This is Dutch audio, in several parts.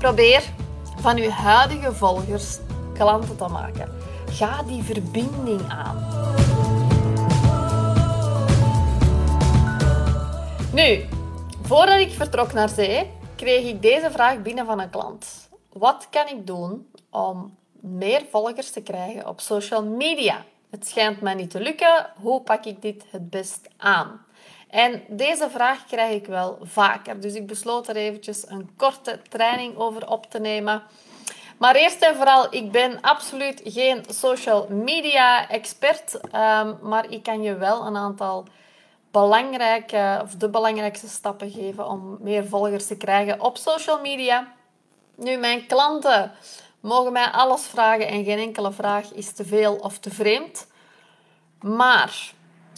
Probeer van uw huidige volgers klanten te maken. Ga die verbinding aan. Nu, voordat ik vertrok naar zee, kreeg ik deze vraag binnen van een klant. Wat kan ik doen om meer volgers te krijgen op social media? Het schijnt mij niet te lukken. Hoe pak ik dit het best aan? En deze vraag krijg ik wel vaker. Dus ik besloot er eventjes een korte training over op te nemen. Maar eerst en vooral, ik ben absoluut geen social media expert. Ehm, maar ik kan je wel een aantal belangrijke, of de belangrijkste stappen geven om meer volgers te krijgen op social media. Nu, mijn klanten mogen mij alles vragen en geen enkele vraag is te veel of te vreemd. Maar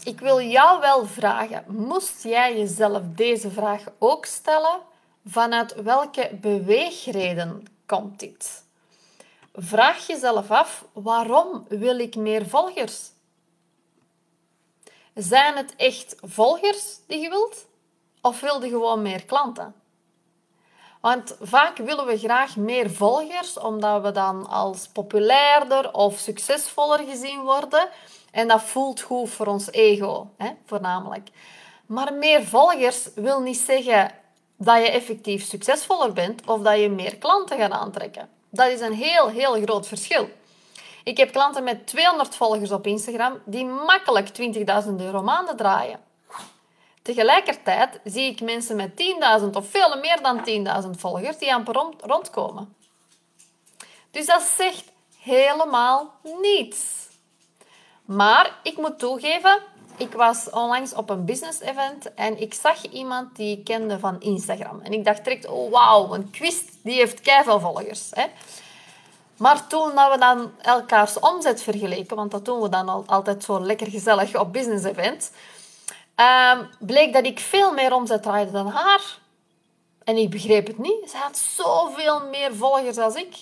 ik wil jou wel vragen, moest jij jezelf deze vraag ook stellen? Vanuit welke beweegreden komt dit? Vraag jezelf af, waarom wil ik meer volgers? Zijn het echt volgers die je wilt? Of wil je gewoon meer klanten? Want vaak willen we graag meer volgers, omdat we dan als populairder of succesvoller gezien worden. En dat voelt goed voor ons ego, hè, voornamelijk. Maar meer volgers wil niet zeggen dat je effectief succesvoller bent of dat je meer klanten gaat aantrekken. Dat is een heel, heel groot verschil. Ik heb klanten met 200 volgers op Instagram die makkelijk 20.000 euro maanden draaien. Tegelijkertijd zie ik mensen met 10.000 of veel meer dan 10.000 volgers die amper rondkomen. Dus dat zegt helemaal niets. Maar ik moet toegeven, ik was onlangs op een business event en ik zag iemand die ik kende van Instagram. En ik dacht direct, oh wauw, een quiz die heeft keiveel volgers. Hè? Maar toen we dan elkaars omzet vergeleken, want dat doen we dan al, altijd zo lekker gezellig op business events, um, bleek dat ik veel meer omzet draaide dan haar. En ik begreep het niet. Ze had zoveel meer volgers als ik.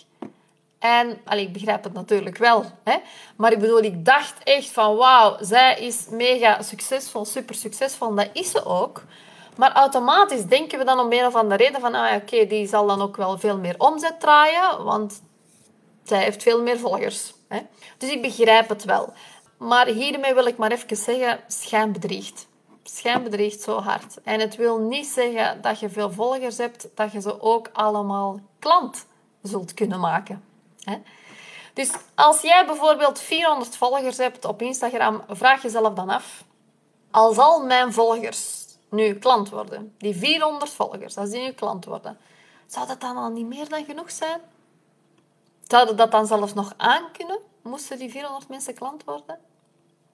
En ik begrijp het natuurlijk wel. Hè? Maar ik bedoel, ik dacht echt van wauw, zij is mega succesvol, super succesvol. Dat is ze ook. Maar automatisch denken we dan om een of andere reden van, ah, oké, die zal dan ook wel veel meer omzet draaien, want zij heeft veel meer volgers. Hè? Dus ik begrijp het wel. Maar hiermee wil ik maar even zeggen, schijn bedriegt. Schijn bedriegt zo hard. En het wil niet zeggen dat je veel volgers hebt, dat je ze ook allemaal klant zult kunnen maken. Dus als jij bijvoorbeeld 400 volgers hebt op Instagram, vraag jezelf dan af: als al mijn volgers nu klant worden, die 400 volgers, als die nu klant worden, zou dat dan al niet meer dan genoeg zijn? Zouden dat dan zelfs nog aan kunnen? Moesten die 400 mensen klant worden?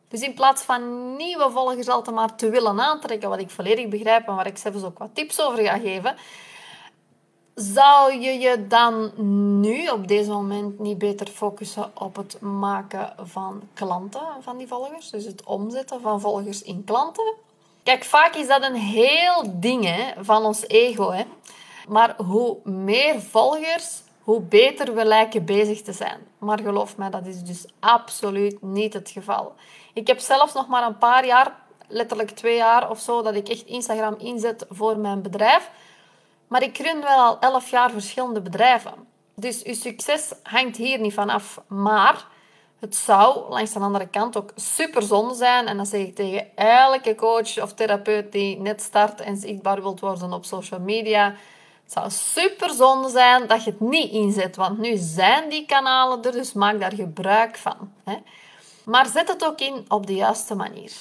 Dus in plaats van nieuwe volgers altijd maar te willen aantrekken, wat ik volledig begrijp en waar ik zelfs ook wat tips over ga geven, zou je je dan nu op deze moment niet beter focussen op het maken van klanten van die volgers? Dus het omzetten van volgers in klanten? Kijk, vaak is dat een heel ding hè, van ons ego. Hè. Maar hoe meer volgers, hoe beter we lijken bezig te zijn. Maar geloof mij, dat is dus absoluut niet het geval. Ik heb zelfs nog maar een paar jaar, letterlijk twee jaar of zo, dat ik echt Instagram inzet voor mijn bedrijf. Maar ik run wel al elf jaar verschillende bedrijven. Dus uw succes hangt hier niet van af. Maar het zou langs de andere kant ook super zonde zijn. En dat zeg ik tegen elke coach of therapeut die net start en zichtbaar wilt worden op social media. Het zou super zonde zijn dat je het niet inzet. Want nu zijn die kanalen er, dus maak daar gebruik van. Maar zet het ook in op de juiste manier.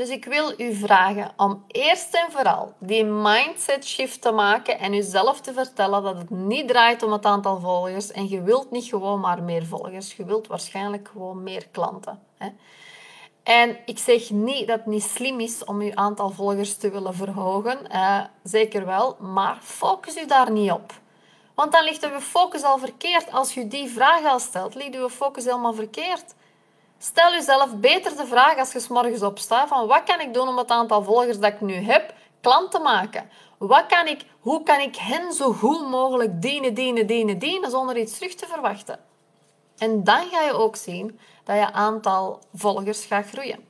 Dus ik wil u vragen om eerst en vooral die mindset shift te maken en uzelf te vertellen dat het niet draait om het aantal volgers en je wilt niet gewoon maar meer volgers, je wilt waarschijnlijk gewoon meer klanten. Hè? En ik zeg niet dat het niet slim is om je aantal volgers te willen verhogen, zeker wel, maar focus u daar niet op. Want dan ligt uw focus al verkeerd. Als je die vraag al stelt, ligt uw focus helemaal verkeerd. Stel jezelf beter de vraag als je s morgens opstaat van wat kan ik doen om het aantal volgers dat ik nu heb klant te maken? Wat kan ik, hoe kan ik hen zo goed mogelijk dienen, dienen, dienen, dienen zonder iets terug te verwachten? En dan ga je ook zien dat je aantal volgers gaat groeien.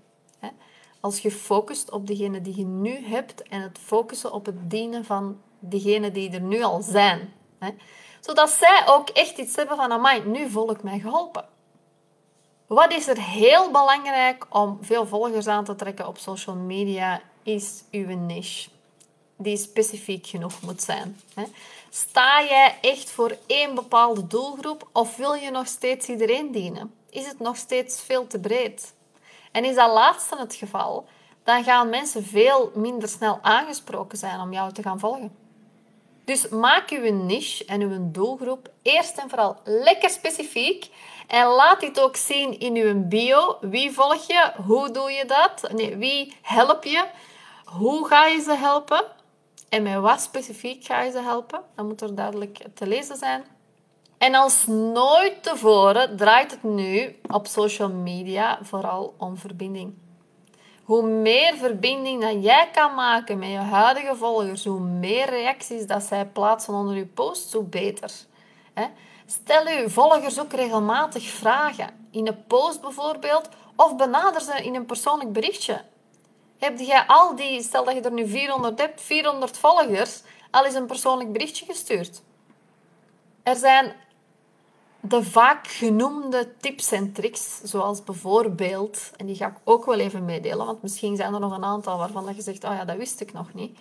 Als je focust op degene die je nu hebt en het focussen op het dienen van degene die er nu al zijn. Zodat zij ook echt iets hebben van, amai, nu voel ik mij geholpen. Wat is er heel belangrijk om veel volgers aan te trekken op social media, is uw niche. Die specifiek genoeg moet zijn. Sta jij echt voor één bepaalde doelgroep of wil je nog steeds iedereen dienen? Is het nog steeds veel te breed? En is dat laatste het geval, dan gaan mensen veel minder snel aangesproken zijn om jou te gaan volgen. Dus maak uw niche en uw doelgroep eerst en vooral lekker specifiek en laat dit ook zien in uw bio. Wie volg je? Hoe doe je dat? Nee, wie help je? Hoe ga je ze helpen? En met wat specifiek ga je ze helpen? Dat moet er duidelijk te lezen zijn. En als nooit tevoren draait het nu op social media vooral om verbinding. Hoe meer verbinding dat jij kan maken met je huidige volgers, hoe meer reacties dat zij plaatsen onder je post, hoe beter. Stel je volgers ook regelmatig vragen. In een post bijvoorbeeld, of benader ze in een persoonlijk berichtje. Heb jij al die, stel dat je er nu 400 hebt, 400 volgers, al eens een persoonlijk berichtje gestuurd? Er zijn de vaak genoemde tips en tricks, zoals bijvoorbeeld, en die ga ik ook wel even meedelen, want misschien zijn er nog een aantal waarvan je zegt, oh ja, dat wist ik nog niet.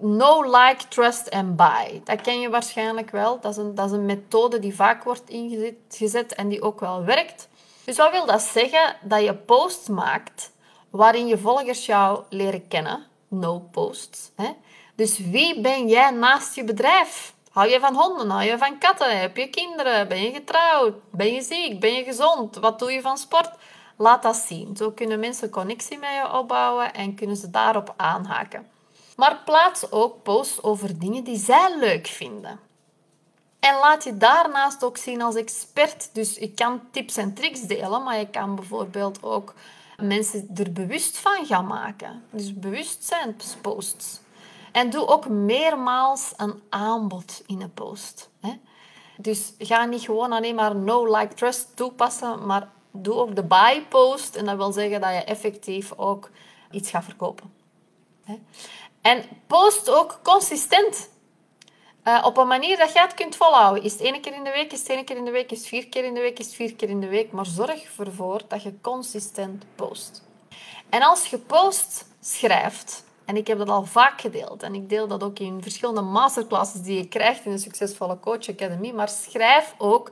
No, like, trust and buy. Dat ken je waarschijnlijk wel. Dat is een, dat is een methode die vaak wordt ingezet en die ook wel werkt. Dus wat wil dat zeggen? Dat je posts maakt waarin je volgers jou leren kennen. No posts. Hè? Dus wie ben jij naast je bedrijf? Hou je van honden? Hou je van katten? Heb je kinderen? Ben je getrouwd? Ben je ziek? Ben je gezond? Wat doe je van sport? Laat dat zien. Zo kunnen mensen connectie met je opbouwen en kunnen ze daarop aanhaken. Maar plaats ook posts over dingen die zij leuk vinden. En laat je daarnaast ook zien als expert. Dus je kan tips en tricks delen, maar je kan bijvoorbeeld ook mensen er bewust van gaan maken. Dus bewustzijnsposts. En doe ook meermaals een aanbod in een post. Dus ga niet gewoon alleen maar no, like, trust toepassen, maar doe ook de buy post. En dat wil zeggen dat je effectief ook iets gaat verkopen. En post ook consistent. Uh, op een manier dat je het kunt volhouden. Is het één keer in de week, is het één keer in de week, is het vier keer in de week, is het vier keer in de week. Maar zorg ervoor dat je consistent post. En als je post schrijft, en ik heb dat al vaak gedeeld. En ik deel dat ook in verschillende masterclasses die je krijgt in de Succesvolle Coach Academy. Maar schrijf ook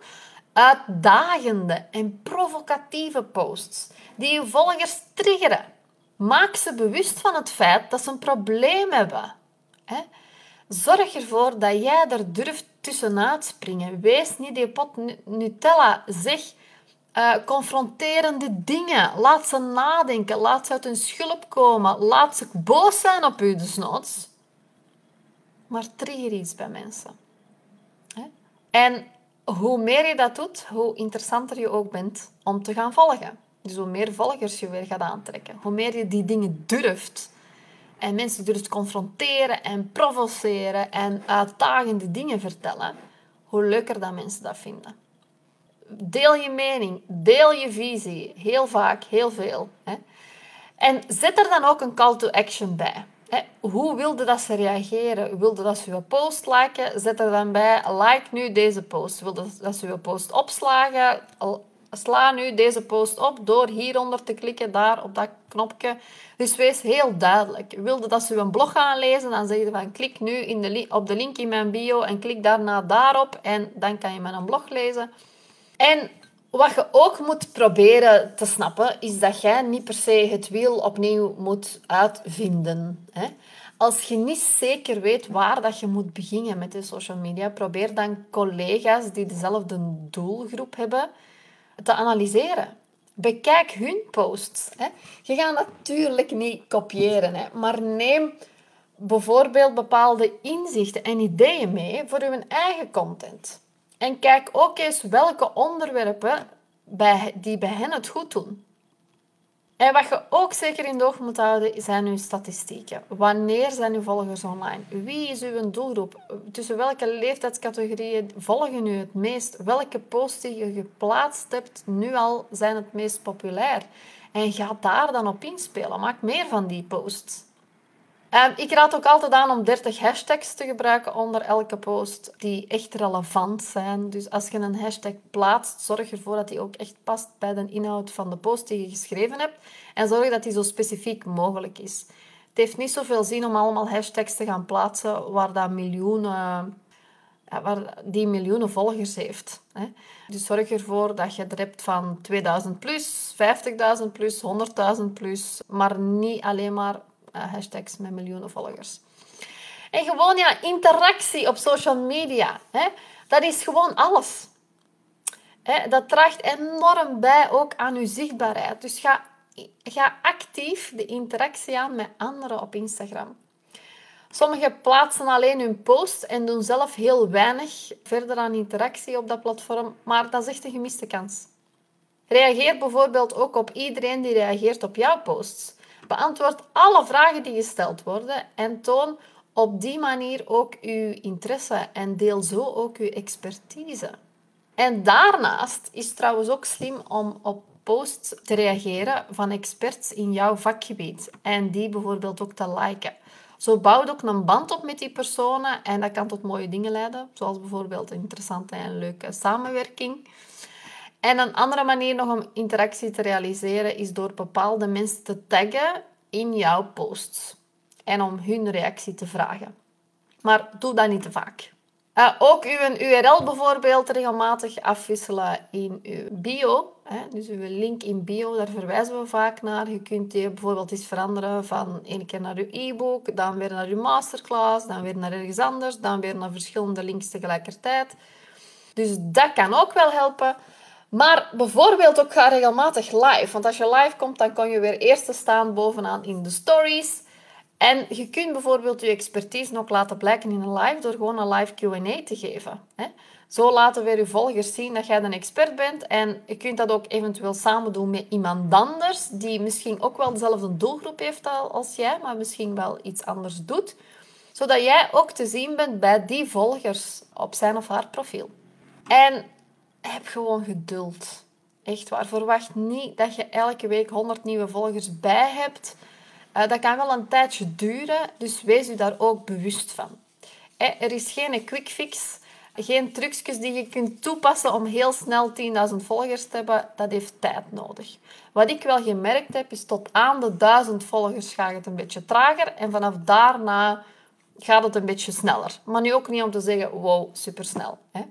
uitdagende en provocatieve posts die je volgers triggeren. Maak ze bewust van het feit dat ze een probleem hebben. Zorg ervoor dat jij er durft tussenuit springen. Wees niet die pot Nutella. Zeg uh, confronterende dingen. Laat ze nadenken. Laat ze uit hun schulp komen. Laat ze boos zijn op u, desnoods. Maar trigger iets bij mensen. En hoe meer je dat doet, hoe interessanter je ook bent om te gaan volgen. Dus hoe meer volgers je weer gaat aantrekken. Hoe meer je die dingen durft. En mensen durft confronteren en provoceren en uitdagende dingen vertellen. Hoe leuker dat mensen dat vinden deel je mening, deel je visie. Heel vaak, heel veel. Hè. En zet er dan ook een call to action bij. Hè. Hoe wilde dat ze reageren? Wilde dat ze je post liken? Zet er dan bij, like nu deze post. Wilde dat ze je post opslagen? Sla nu deze post op door hieronder te klikken, daar op dat knopje. Dus wees heel duidelijk. Wilde dat ze een blog gaan lezen, dan zeg je van klik nu in de op de link in mijn bio en klik daarna daarop en dan kan je mijn blog lezen. En wat je ook moet proberen te snappen, is dat jij niet per se het wiel opnieuw moet uitvinden. Hè? Als je niet zeker weet waar dat je moet beginnen met de social media, probeer dan collega's die dezelfde doelgroep hebben te analyseren. Bekijk hun posts. Hè. Je gaat natuurlijk niet kopiëren, hè, maar neem bijvoorbeeld bepaalde inzichten en ideeën mee voor je eigen content. En kijk ook eens welke onderwerpen bij, die bij hen het goed doen. En wat je ook zeker in de oog moet houden, zijn uw statistieken. Wanneer zijn uw volgers online? Wie is uw doelgroep? Tussen welke leeftijdscategorieën volgen u het meest? Welke posts die je geplaatst hebt nu al zijn het meest populair? En ga daar dan op inspelen. Maak meer van die posts. Ehm, ik raad ook altijd aan om 30 hashtags te gebruiken onder elke post die echt relevant zijn. Dus als je een hashtag plaatst, zorg ervoor dat die ook echt past bij de inhoud van de post die je geschreven hebt. En zorg dat die zo specifiek mogelijk is. Het heeft niet zoveel zin om allemaal hashtags te gaan plaatsen waar dat miljoenen waar die miljoenen volgers heeft. Dus zorg ervoor dat je er hebt van 2000 plus, 50.000 plus, 100.000 plus, maar niet alleen maar uh, hashtags met miljoenen volgers. En gewoon ja, interactie op social media. Hè, dat is gewoon alles. Hè, dat draagt enorm bij ook aan je zichtbaarheid. Dus ga, ga actief de interactie aan met anderen op Instagram. Sommigen plaatsen alleen hun post en doen zelf heel weinig verder aan interactie op dat platform, maar dat is echt een gemiste kans. Reageer bijvoorbeeld ook op iedereen die reageert op jouw posts. Beantwoord alle vragen die gesteld worden en toon op die manier ook uw interesse en deel zo ook uw expertise. En daarnaast is het trouwens ook slim om op posts te reageren van experts in jouw vakgebied en die bijvoorbeeld ook te liken. Zo bouw je ook een band op met die personen en dat kan tot mooie dingen leiden, zoals bijvoorbeeld een interessante en leuke samenwerking. En een andere manier nog om interactie te realiseren is door bepaalde mensen te taggen in jouw posts en om hun reactie te vragen. Maar doe dat niet te vaak. Uh, ook uw URL bijvoorbeeld regelmatig afwisselen in uw bio. Hè. Dus uw link in bio, daar verwijzen we vaak naar. Je kunt die bijvoorbeeld eens veranderen van één keer naar uw e-book, dan weer naar uw masterclass, dan weer naar ergens anders, dan weer naar verschillende links tegelijkertijd. Dus dat kan ook wel helpen. Maar bijvoorbeeld ook ga regelmatig live. Want als je live komt, dan kan je weer eerst staan bovenaan in de stories. En je kunt bijvoorbeeld je expertise nog laten blijken in een live door gewoon een live Q&A te geven. Zo laten we je volgers zien dat jij een expert bent. En je kunt dat ook eventueel samen doen met iemand anders, die misschien ook wel dezelfde doelgroep heeft als jij, maar misschien wel iets anders doet. Zodat jij ook te zien bent bij die volgers op zijn of haar profiel. En heb gewoon geduld. Echt waar. Verwacht niet dat je elke week 100 nieuwe volgers bij hebt. Uh, dat kan wel een tijdje duren, dus wees u daar ook bewust van. er is geen quick fix, geen trucjes die je kunt toepassen om heel snel 10.000 volgers te hebben. Dat heeft tijd nodig. Wat ik wel gemerkt heb, is tot aan de 1000 volgers gaat het een beetje trager en vanaf daarna gaat het een beetje sneller. Maar nu ook niet om te zeggen, wow, supersnel. Hè.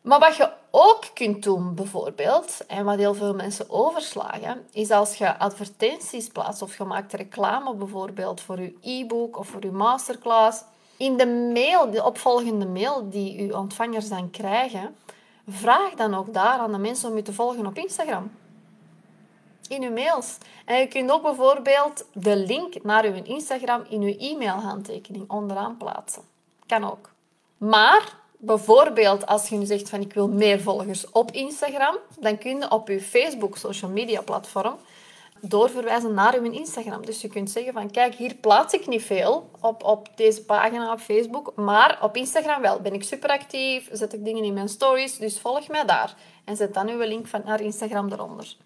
Maar wat je ook kunt doen, bijvoorbeeld, en wat heel veel mensen overslagen, is als je advertenties plaatst of je maakt reclame bijvoorbeeld voor je e-book of voor je masterclass. In de mail, de opvolgende mail die je ontvangers dan krijgen, vraag dan ook daar aan de mensen om je te volgen op Instagram. In je mails. En je kunt ook bijvoorbeeld de link naar je Instagram in je e-mailhandtekening onderaan plaatsen. Kan ook. Maar Bijvoorbeeld als je nu zegt van ik wil meer volgers op Instagram, dan kun je op je Facebook social media platform doorverwijzen naar je Instagram. Dus je kunt zeggen van kijk, hier plaats ik niet veel op, op deze pagina op Facebook, maar op Instagram wel. Ben ik super actief, zet ik dingen in mijn stories, dus volg mij daar. En zet dan uw link van naar Instagram eronder.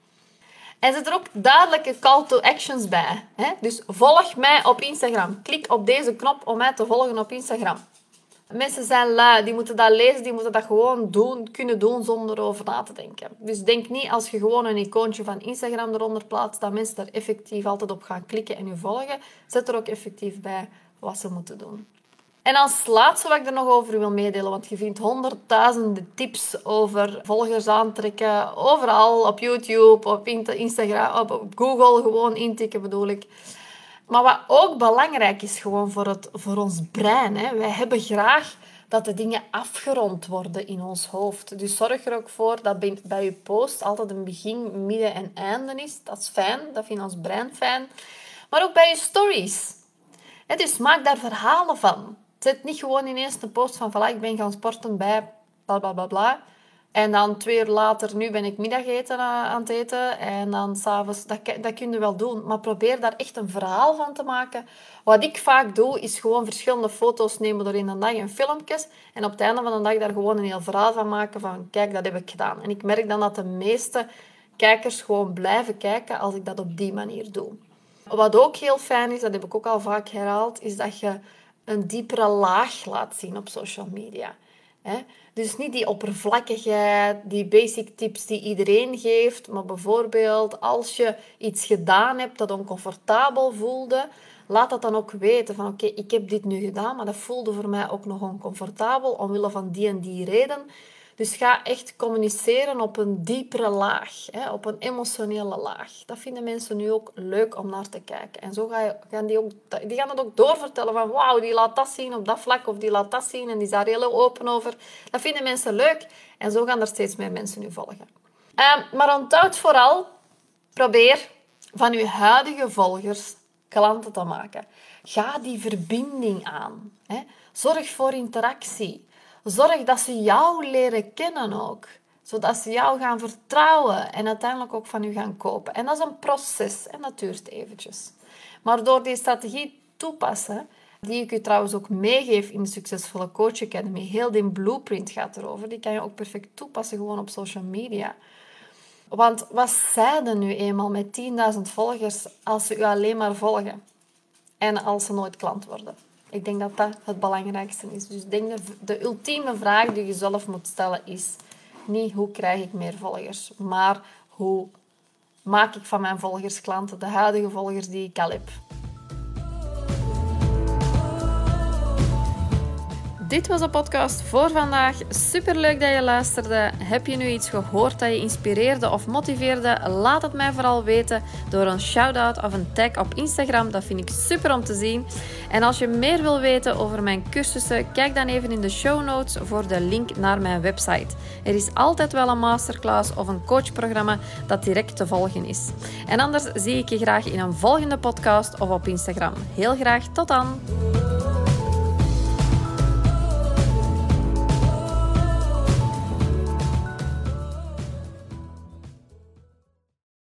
En zet er ook duidelijke call to actions bij. Hè? Dus volg mij op Instagram. Klik op deze knop om mij te volgen op Instagram. Mensen zijn lui, die moeten dat lezen, die moeten dat gewoon doen, kunnen doen zonder over na te denken. Dus denk niet als je gewoon een icoontje van Instagram eronder plaatst, dat mensen daar effectief altijd op gaan klikken en je volgen. Zet er ook effectief bij wat ze moeten doen. En als laatste wat ik er nog over wil meedelen, want je vindt honderdduizenden tips over volgers aantrekken, overal op YouTube, op Instagram, op Google, gewoon intikken bedoel ik. Maar wat ook belangrijk is gewoon voor, het, voor ons brein. Hè. Wij hebben graag dat de dingen afgerond worden in ons hoofd. Dus zorg er ook voor dat bij je post altijd een begin, midden en einde is. Dat is fijn, dat vindt ons brein fijn. Maar ook bij je stories. Dus maak daar verhalen van. Zet niet gewoon ineens een post van voilà, ik ben gaan sporten bij bla bla bla bla. En dan twee uur later, nu ben ik middageten aan het eten. En dan s'avonds, dat, dat kun je wel doen. Maar probeer daar echt een verhaal van te maken. Wat ik vaak doe, is gewoon verschillende foto's nemen door in de dag en filmpjes. En op het einde van de dag daar gewoon een heel verhaal van maken van, kijk, dat heb ik gedaan. En ik merk dan dat de meeste kijkers gewoon blijven kijken als ik dat op die manier doe. Wat ook heel fijn is, dat heb ik ook al vaak herhaald, is dat je een diepere laag laat zien op social media. Dus niet die oppervlakkigheid, die basic tips die iedereen geeft, maar bijvoorbeeld als je iets gedaan hebt dat oncomfortabel voelde, laat dat dan ook weten van oké, ik heb dit nu gedaan, maar dat voelde voor mij ook nog oncomfortabel omwille van die en die reden. Dus ga echt communiceren op een diepere laag, hè, op een emotionele laag. Dat vinden mensen nu ook leuk om naar te kijken. En zo gaan die, ook, die gaan het ook doorvertellen van wauw, die laat dat zien op dat vlak of die laat dat zien en die is daar heel open over. Dat vinden mensen leuk en zo gaan er steeds meer mensen nu volgen. Uh, maar onthoud vooral, probeer van je huidige volgers klanten te maken. Ga die verbinding aan. Hè. Zorg voor interactie. Zorg dat ze jou leren kennen ook. Zodat ze jou gaan vertrouwen en uiteindelijk ook van u gaan kopen. En dat is een proces en dat duurt eventjes. Maar door die strategie toepassen, die ik u trouwens ook meegeef in de Succesvolle Coach Academy, heel die blueprint gaat erover, die kan je ook perfect toepassen gewoon op social media. Want wat zeiden nu eenmaal met 10.000 volgers als ze u alleen maar volgen en als ze nooit klant worden? Ik denk dat dat het belangrijkste is. Dus denk de, de ultieme vraag die je zelf moet stellen is niet hoe krijg ik meer volgers, maar hoe maak ik van mijn volgers klanten, de huidige volgers die ik al heb. Dit was de podcast voor vandaag. Super leuk dat je luisterde. Heb je nu iets gehoord dat je inspireerde of motiveerde? Laat het mij vooral weten door een shout-out of een tag op Instagram. Dat vind ik super om te zien. En als je meer wil weten over mijn cursussen, kijk dan even in de show notes voor de link naar mijn website. Er is altijd wel een masterclass of een coachprogramma dat direct te volgen is. En anders zie ik je graag in een volgende podcast of op Instagram. Heel graag tot dan!